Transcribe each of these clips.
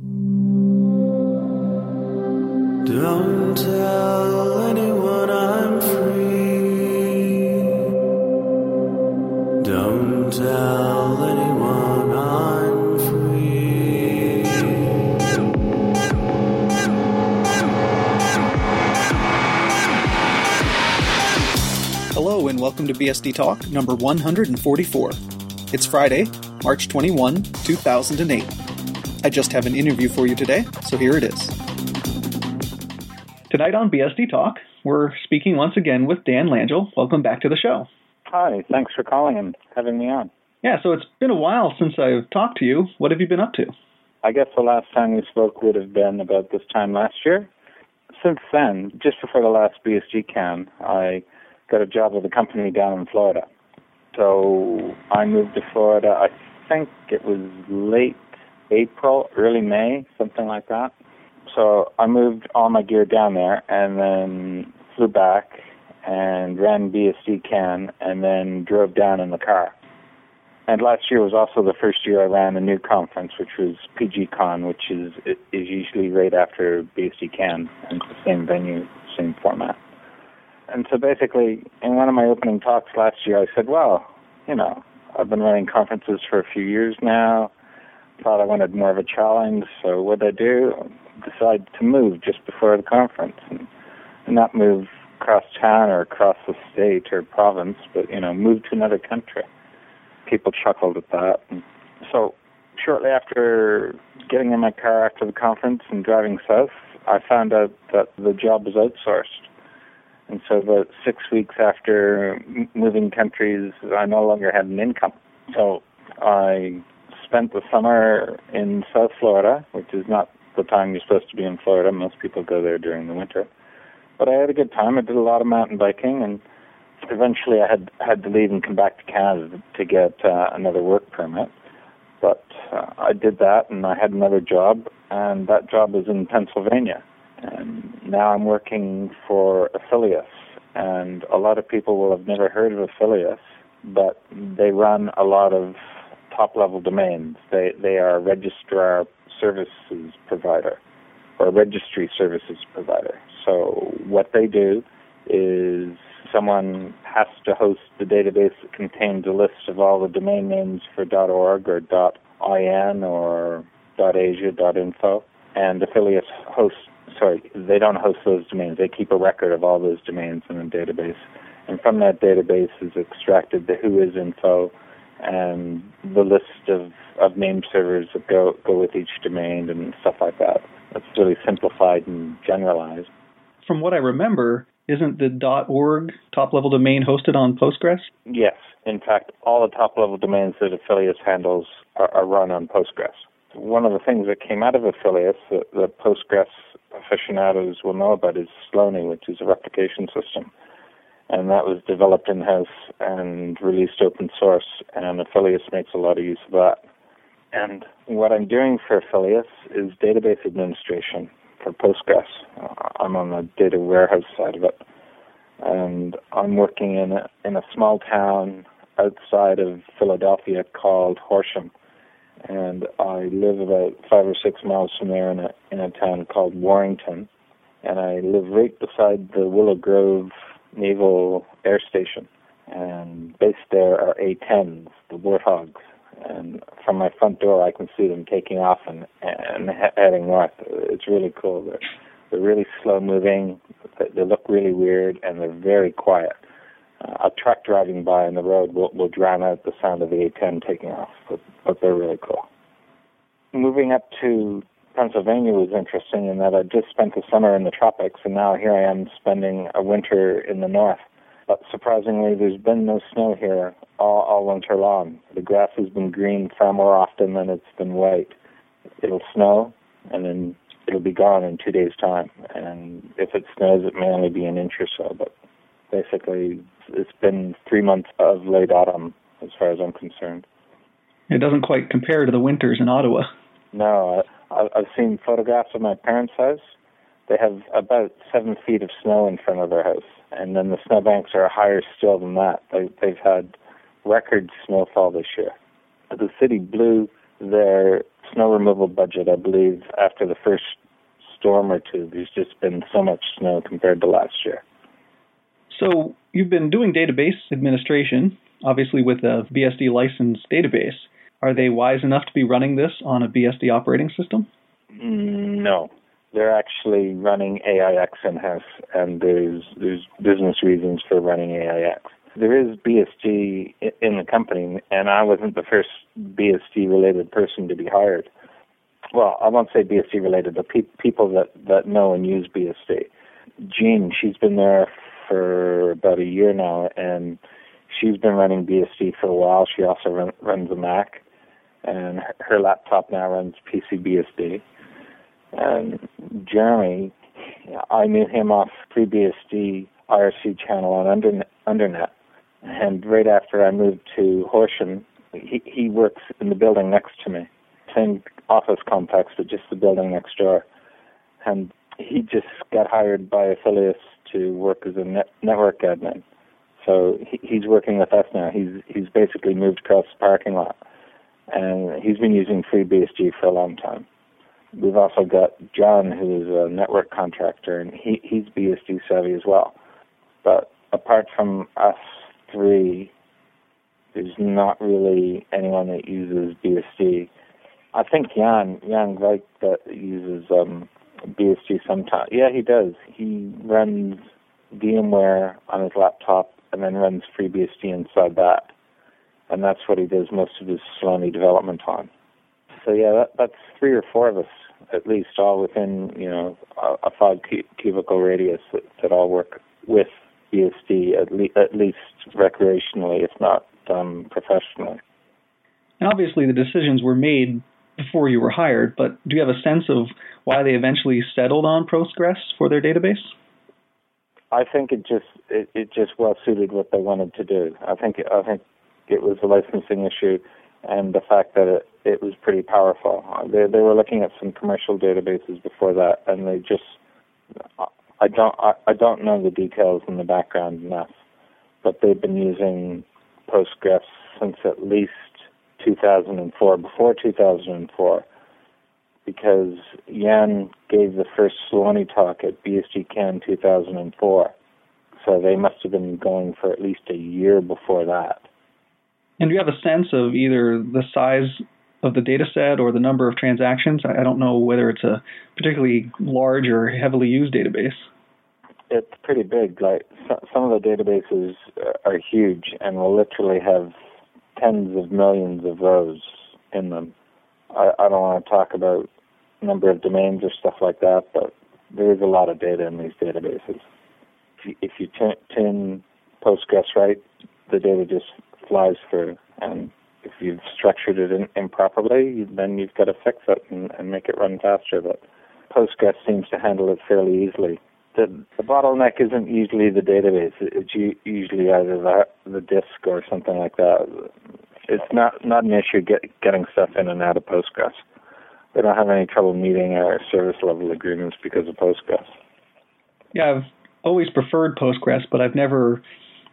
Don't tell anyone I'm free. Don't tell anyone I'm free. Hello and welcome to BSD Talk number 144. It's Friday, March 21, 2008. I just have an interview for you today, so here it is. Tonight on BSD Talk, we're speaking once again with Dan Langille. Welcome back to the show. Hi, thanks for calling and having me on. Yeah, so it's been a while since I've talked to you. What have you been up to? I guess the last time we spoke would have been about this time last year. Since then, just before the last BSD Can, I got a job with a company down in Florida. So I moved to Florida, I think it was late April, early May, something like that. So I moved all my gear down there and then flew back and ran BSD Can and then drove down in the car. And last year was also the first year I ran a new conference, which was PGCon, which is is usually right after BSD Can, and the same venue, same format. And so basically, in one of my opening talks last year, I said, well, you know, I've been running conferences for a few years now. Thought I wanted more of a challenge, so what did I do? Decide to move just before the conference, and, and not move across town or across the state or province, but you know, move to another country. People chuckled at that. And so shortly after getting in my car after the conference and driving south, I found out that the job was outsourced. And so about six weeks after moving countries, I no longer had an income. So I spent the summer in South Florida, which is not the time you're supposed to be in Florida. Most people go there during the winter. But I had a good time. I did a lot of mountain biking, and eventually I had had to leave and come back to Canada to get uh, another work permit. But uh, I did that, and I had another job, and that job was in Pennsylvania. And now I'm working for Afilias, and a lot of people will have never heard of Afilias, but they run a lot of top-level domains. They they are a registrar services provider or registry services provider. So what they do is someone has to host the database that contains a list of all the domain names for .org or .in or .asia, .info, and Afilias host, sorry, they don't host those domains. They keep a record of all those domains in a database. And from that database is extracted the who is info and the list of, of name servers that go, go with each domain and stuff like that. That's really simplified and generalized. From what I remember, isn't the .org top level domain hosted on Postgres? Yes. In fact, all the top level domains that Afilias handles are, are run on Postgres. One of the things that came out of Afilias that the Postgres aficionados will know about is Slony, which is a replication system. And that was developed in house and released open source, and Afilias makes a lot of use of that. And what I'm doing for Afilias is database administration for Postgres. Uh, I'm on the data warehouse side of it. And I'm working in a, in a small town outside of Philadelphia called Horsham and I live about five or six miles from there in a in a town called Warrington, and I live right beside the Willow Grove Naval Air Station, and based there are A-10s, the Warthogs, and from my front door I can see them taking off and and heading north. It's really cool. They're they're really slow moving. They look really weird, and they're very quiet uh, a truck driving by on the road will, will drown out the sound of the A-10 taking off, but, but they're really cool. Moving up to Pennsylvania was interesting in that I just spent the summer in the tropics, and now here I am spending a winter in the north. But surprisingly, there's been no snow here all, all winter long. The grass has been green far more often than it's been white. It'll snow, and then it'll be gone in two days' time. And if it snows, it may only be an inch or so, but basically it's been three months of late autumn as far as I'm concerned. It doesn't quite compare to the winters in Ottawa. No, I, I've seen photographs of my parents' house. They have about seven feet of snow in front of their house, and then the snowbanks are higher still than that. They, they've had record snowfall this year. The city blew their snow removal budget, I believe after the first storm or two, there's just been so much snow compared to last year. So you've been doing database administration, obviously with a BSD licensed database. Are they wise enough to be running this on a BSD operating system? Mm, no, they're actually running AIX in house, and there's there's business reasons for running AIX. There is BSD in the company, and I wasn't the first BSD related person to be hired. Well, I won't say BSD related, but pe- people that that know and use BSD. Jean, she's been there for about a year now, and she's been running BSD for a while. She also run, runs a Mac, and her, her laptop now runs PCBSD. And Jeremy, I knew him off FreeBSD IRC channel on Under, Undernet. And right after I moved to Horsham, he, he works in the building next to me. Same office complex, but just the building next door. And he just got hired by Afilias to work as a net, network admin. So he, he's working with us now. He's he's basically moved across the parking lot, and he's been using FreeBSD for a long time. We've also got John, who is a network contractor, and he he's BSD savvy as well. But apart from us three, there's not really anyone that uses BSD. I think Jan Jan Wieck that uses um, BSD sometimes. Yeah, he does. He runs VMware on his laptop and then runs FreeBSD inside that. And that's what he does most of his Slony development on. So yeah, that, that's three or four of us at least, all within you know a, a five cubicle radius that, that all work with BSD at, le- at least recreationally, if not um, professionally. And obviously, the decisions were made before you were hired, but do you have a sense of why they eventually settled on Postgres for their database? I think it just it, it just well suited what they wanted to do. I think I think it was a licensing issue, and the fact that it it was pretty powerful. They they were looking at some commercial databases before that, and they just I don't I, I don't know the details in the background enough, but they've been using Postgres since at least 2004, before 2004, because Yan gave the first Slony talk at BSDCan 2004. So they must have been going for at least a year before that. And do you have a sense of either the size of the data set or the number of transactions? I don't know whether it's a particularly large or heavily used database. It's pretty big. Like some of the databases are huge and will literally have tens of millions of rows in them. I, I don't want to talk about number of domains or stuff like that, but there is a lot of data in these databases. If you, if you tune Postgres right, the data just flies through, and if you've structured it in, improperly, then you've got to fix it and, and make it run faster. But Postgres seems to handle it fairly easily. The, the bottleneck isn't usually the database. It's usually either the, the disk or something like that. It's not not an issue get, getting stuff in and out of Postgres. We don't have any trouble meeting our service level agreements because of Postgres. Yeah, I've always preferred Postgres, but I've never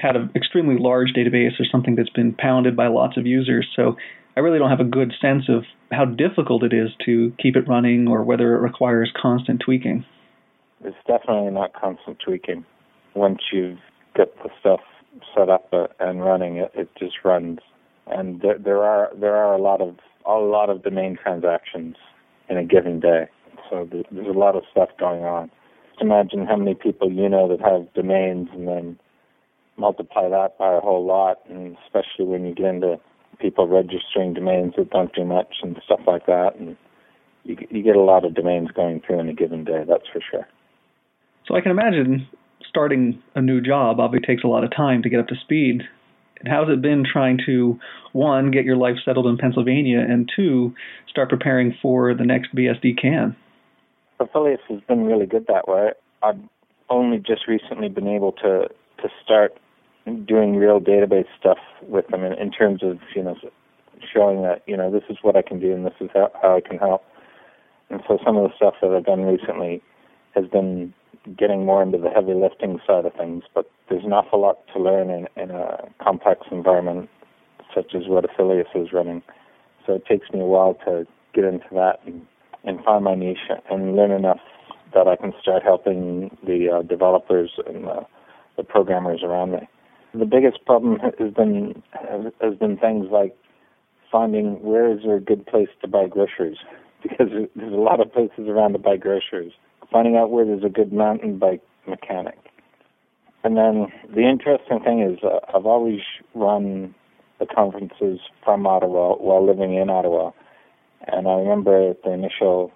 had an extremely large database or something that's been pounded by lots of users. So I really don't have a good sense of how difficult it is to keep it running or whether it requires constant tweaking. It's definitely not constant tweaking. Once you've got the stuff set up and running, it, it just runs. And there, there are there are a lot of a lot of domain transactions in a given day. So there's a lot of stuff going on. Just imagine how many people you know that have domains, and then multiply that by a whole lot, and especially when you get into people registering domains that don't do much and stuff like that, and you you get a lot of domains going through in a given day. That's for sure. So I can imagine starting a new job obviously takes a lot of time to get up to speed. And how's it been trying to one get your life settled in Pennsylvania and two start preparing for the next BSD can? Afilias has been really good that way. I've only just recently been able to to start doing real database stuff with them in, in terms of you know showing that you know this is what I can do and this is how, how I can help. And so some of the stuff that I've done recently has been getting more into the heavy lifting side of things, but there's an awful lot to learn in, in a complex environment such as what Afilias is running. So it takes me a while to get into that and, and find my niche and learn enough that I can start helping the uh, developers and the programmers around me. The biggest problem has been has been things like finding where is there a good place to buy groceries because there's a lot of places around to buy groceries. Finding out where there's a good mountain bike mechanic. And then the interesting thing is uh, I've always run the conferences from Ottawa while living in Ottawa. And I remember at the initial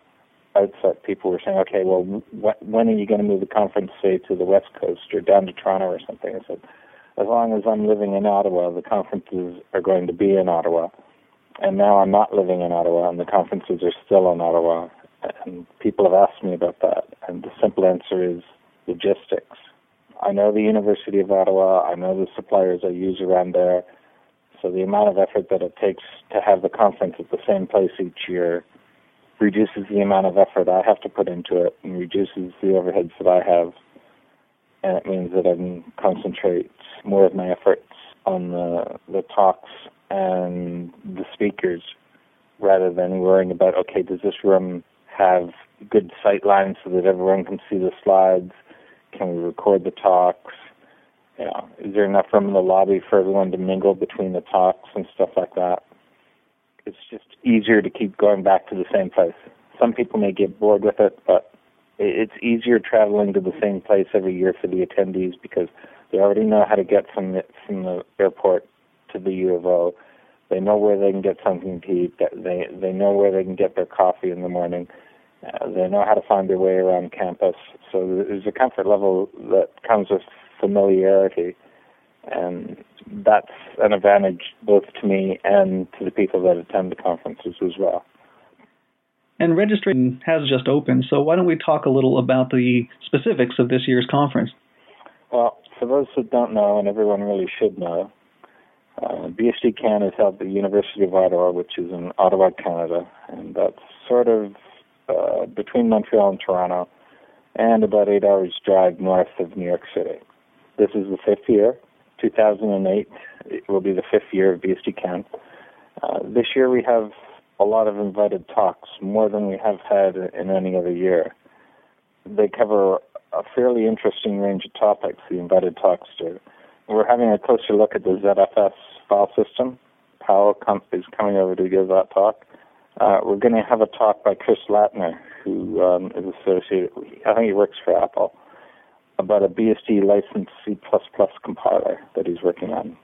outset, people were saying, okay, well, wh- when are you going to move the conference, say, to the West Coast or down to Toronto or something? I said, as long as I'm living in Ottawa, the conferences are going to be in Ottawa. And now I'm not living in Ottawa, and the conferences are still in Ottawa. And people have asked me about that. And the simple answer is logistics. I know the University of Ottawa. I know the suppliers I use around there. So the amount of effort that it takes to have the conference at the same place each year reduces the amount of effort I have to put into it and reduces the overheads that I have. And it means that I can concentrate more of my efforts on the the talks and the speakers rather than worrying about okay, does this room have good sight lines so that everyone can see the slides? Can we record the talks? You know, is there enough room in the lobby for everyone to mingle between the talks and stuff like that? It's just easier to keep going back to the same place. Some people may get bored with it, but it's easier traveling to the same place every year for the attendees because they already know how to get from the, from the airport to the U of O. They know where they can get something to eat. They they know where they can get their coffee in the morning. Uh, they know how to find their way around campus. So there's a comfort level that comes with familiarity, and that's an advantage both to me and to the people that attend the conferences as well. And registration has just opened, so why don't we talk a little about the specifics of this year's conference? Well, for those who don't know, and everyone really should know, uh, BSD Can is held at the University of Ottawa, which is in Ottawa, Canada, and that's sort of uh, between Montreal and Toronto, and about eight hours drive north of New York City. This is the fifth year. 2008 it will be the fifth year of BSD Can. Uh, this year we have a lot of invited talks, more than we have had in any other year. They cover a fairly interesting range of topics, the invited talks do. We're having a closer look at the ZFS file system. Pawel com- is coming over to give that talk. Uh, we're going to have a talk by Chris Lattner, who um, is associated, I think he works for Apple, about a BSD licensed C++ compiler that he's working on.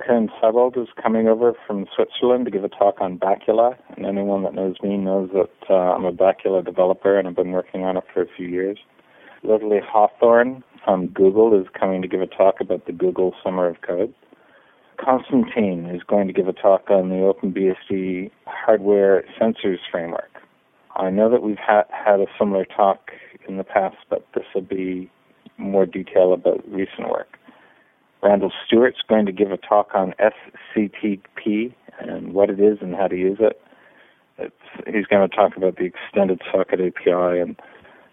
Kern Sibbald is coming over from Switzerland to give a talk on Bacula, and anyone that knows me knows that uh, I'm a Bacula developer and I've been working on it for a few years. Leslie Hawthorn from Google is coming to give a talk about the Google Summer of Code. Constantine is going to give a talk on the OpenBSD hardware sensors framework. I know that we've ha- had a similar talk in the past, but this will be more detail about recent work. Randall Stewart's going to give a talk on SCTP and what it is and how to use it. It's, he's going to talk about the extended socket API and,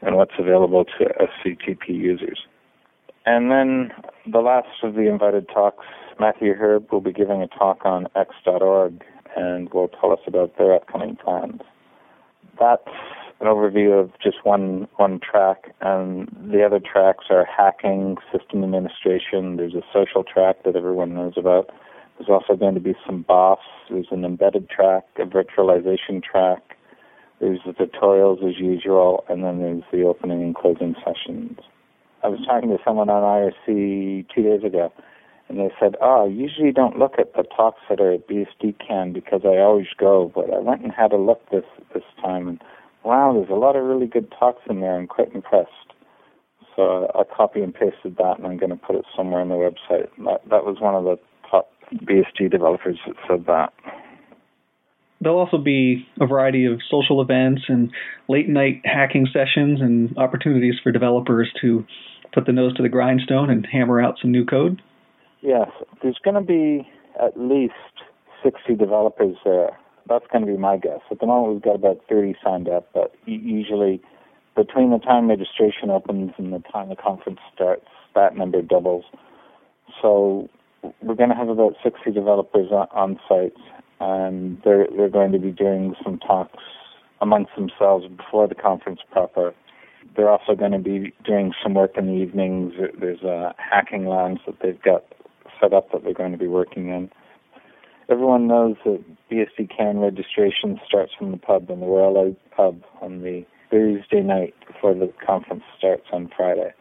and what's available to SCTP users. And then the last of the invited talks, Matthieu Herrb will be giving a talk on X.org and will tell us about their upcoming plans. That's an overview of just one one track, and the other tracks are hacking, system administration. There's a social track that everyone knows about. There's also going to be some BOS. There's an embedded track, a virtualization track. There's the tutorials as usual, and then there's the opening and closing sessions. I was talking to someone on IRC two days ago, and they said, "Oh, I usually don't look at the talks that are at BSD Can because I always go, but I went and had a look this this time, and wow, there's a lot of really good talks in there. I'm quite impressed." So I copy and pasted that, and I'm going to put it somewhere on the website. That that was one of the top BSD developers that said that. There'll also be a variety of social events and late night hacking sessions and opportunities for developers to put the nose to the grindstone and hammer out some new code. Yes, there's going to be at least 60 developers there. That's going to be my guess. At the moment, we've got about 30 signed up, but usually between the time registration opens and the time the conference starts, that number doubles. So we're going to have about 60 developers on, site, and they're they're going to be doing some talks amongst themselves before the conference proper. They're also going to be doing some work in the evenings. There's a hacking lounge that they've got set up that they're going to be working in. Everyone knows that BSD CAN registration starts from the pub in the Royal Oak Pub on the Thursday night before the conference starts on Friday.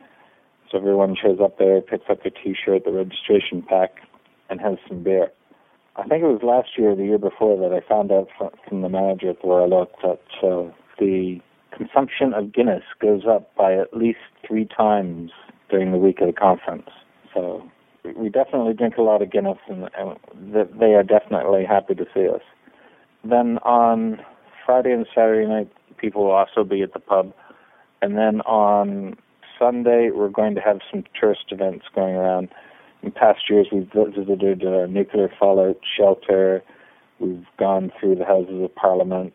So everyone shows up there, picks up a T-shirt, the registration pack, and has some beer. I think it was last year or the year before that I found out from, from the manager at the Royal Oak that uh, the consumption of Guinness goes up by at least three times during the week of the conference. So we definitely drink a lot of Guinness, and, and they are definitely happy to see us. Then on Friday and Saturday night, people will also be at the pub, and then on Sunday we're going to have some tourist events going around. In past years, we've visited a nuclear fallout shelter. We've gone through the Houses of Parliament,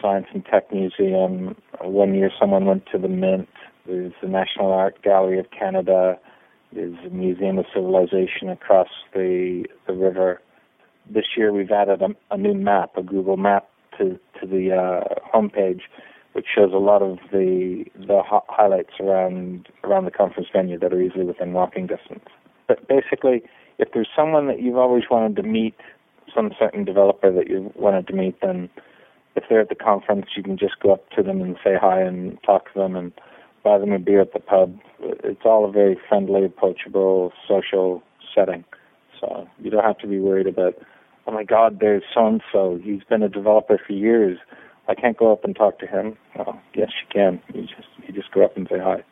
Science and Tech Museum. One year, someone went to the Mint. There's the National Art Gallery of Canada. There's a Museum of Civilization across the the river. This year, we've added a, a new map, a Google map, to to the uh, homepage, which shows a lot of the the ho- highlights around around the conference venue that are easily within walking distance. But basically, if there's someone that you've always wanted to meet, some certain developer that you wanted to meet, then if they're at the conference, you can just go up to them and say hi and talk to them and buy them a beer at the pub. It's all a very friendly, approachable, social setting. So you don't have to be worried about, oh my God, there's so and so. He's been a developer for years. I can't go up and talk to him. Well, yes, you can. You just you just go up and say hi.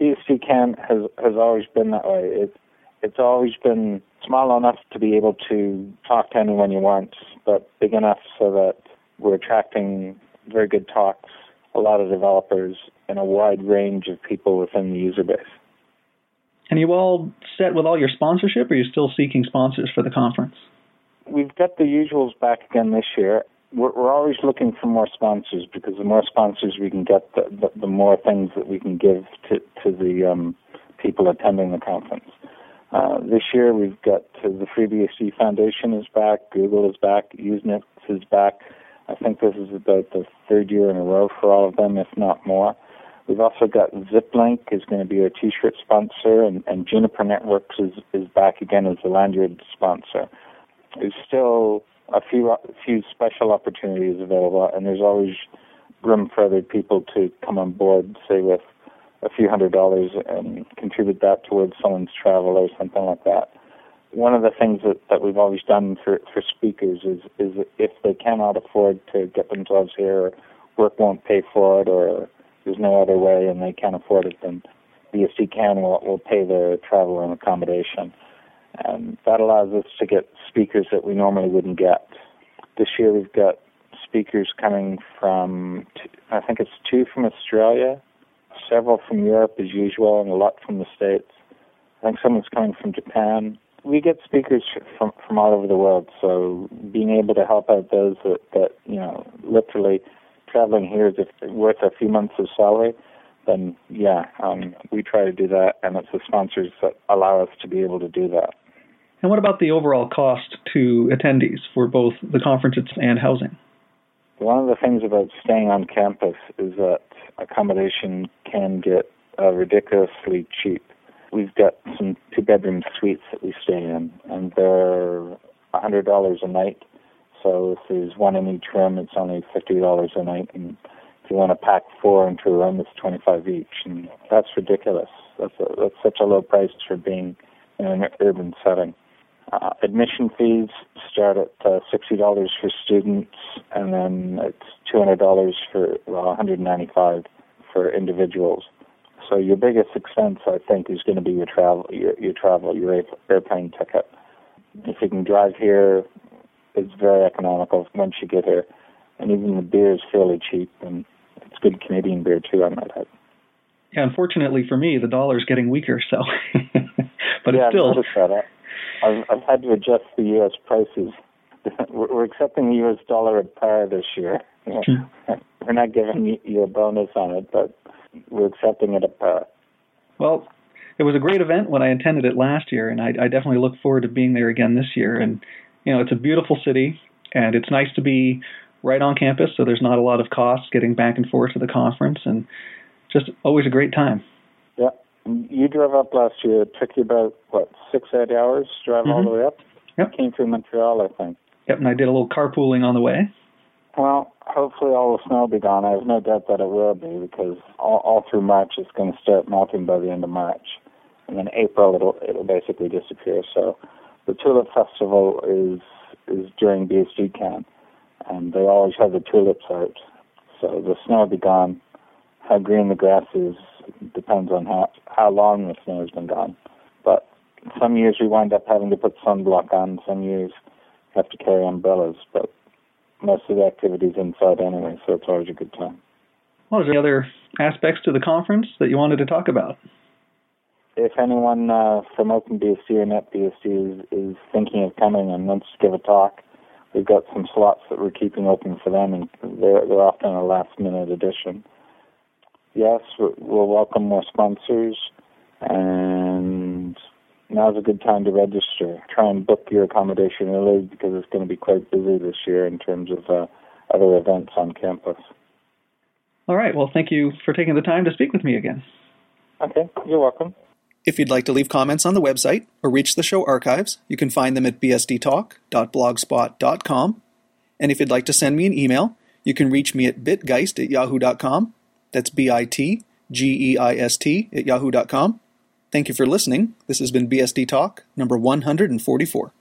BSD CAN has has always been that way. It it's always been small enough to be able to talk to anyone you want, but big enough so that we're attracting very good talks, a lot of developers, and a wide range of people within the user base. And you all set with all your sponsorship, or are you still seeking sponsors for the conference? We've got the usuals back again this year. We're, we're always looking for more sponsors because the more sponsors we can get, the, the, the more things that we can give to, to the um, people attending the conference. Uh, this year we've got uh, the FreeBSD Foundation is back, Google is back, USENIX is back. I think this is about the third year in a row for all of them, if not more. We've also got ZipLink is going to be our T-shirt sponsor, and, and Juniper Networks is, is back again as a lanyard sponsor. There's still a few a few special opportunities available, and there's always room for other people to come on board, say with a few hundred dollars and contribute that towards someone's travel or something like that. One of the things that, that we've always done for, for speakers is, is if they cannot afford to get themselves here, or work won't pay for it, or there's no other way and they can't afford it, then BSD CAN will, will pay their travel and accommodation. And that allows us to get speakers that we normally wouldn't get. This year we've got speakers coming from, I think it's two from Australia, several from Europe as usual, and a lot from the States. I think someone's coming from Japan. We get speakers from from all over the world, so being able to help out those that, that you know, literally traveling here is worth a few months of salary, then yeah, um, we try to do that, and it's the sponsors that allow us to be able to do that. And what about the overall cost to attendees for both the conferences and housing? One of the things about staying on campus is that accommodation can get uh, ridiculously cheap. We've got some two bedroom suites that we stay in, and they're a hundred dollars a night. So if there's one in each room, it's only fifty dollars a night, and if you want to pack four into a room, it's twenty five each, and that's ridiculous. That's a, that's such a low price for being in an urban setting. Uh, admission fees start at uh, sixty dollars for students, and then it's two hundred dollars for well, one hundred ninety five for individuals. So your biggest expense, I think, is going to be your travel, your, your travel, your airplane ticket. If you can drive here, it's very economical once you get here, and even the beer is fairly cheap, and it's good Canadian beer too. I might add. Yeah, unfortunately for me, the dollar's getting weaker, so. but yeah, it's still. That. I've, I've had to adjust the U.S. prices. We're accepting the U.S. dollar at par this year. Hmm. We're not giving you a bonus on it, but we're accepting it at par. Well, it was a great event when I attended it last year, and I, I definitely look forward to being there again this year. And you know, it's a beautiful city, and it's nice to be right on campus, so there's not a lot of costs getting back and forth to the conference, and just always a great time. Yeah. You drove up last year. It took you about, what, six, eight hours to drive all Mhm. the way up? Yep. Came through Montreal, I think. Yep, and I did a little carpooling on the way. Well, hopefully all the snow will be gone. I have no doubt that it will be because all, all through March it's going to start melting by the end of March, and then April it'll it'll basically disappear. So, the Tulip Festival is is during BSD Can, and they always have the tulips out. So the snow will be gone. How green the grass is depends on how how long the snow has been gone. But some years we wind up having to put sunblock on. Some years have to carry umbrellas, but most of the activities inside anyway, so it's always a good time. What was there any other aspects to the conference that you wanted to talk about? If anyone uh, from OpenBSD or NetBSD is, is thinking of coming and wants to give a talk, we've got some slots that we're keeping open for them, and they're, they're often a last minute addition. Yes, we- we'll welcome more sponsors, and now's a good time to register. Try and book your accommodation early because it's going to be quite busy this year in terms of uh, other events on campus. All right, well, thank you for taking the time to speak with me again. Okay, you're welcome. If you'd like to leave comments on the website or reach the show archives, you can find them at bsdtalk.blogspot.com. And if you'd like to send me an email, you can reach me at bitgeist at yahoo.com. That's B I T G E I S T at yahoo.com. Thank you for listening. This has been BSD Talk number 144.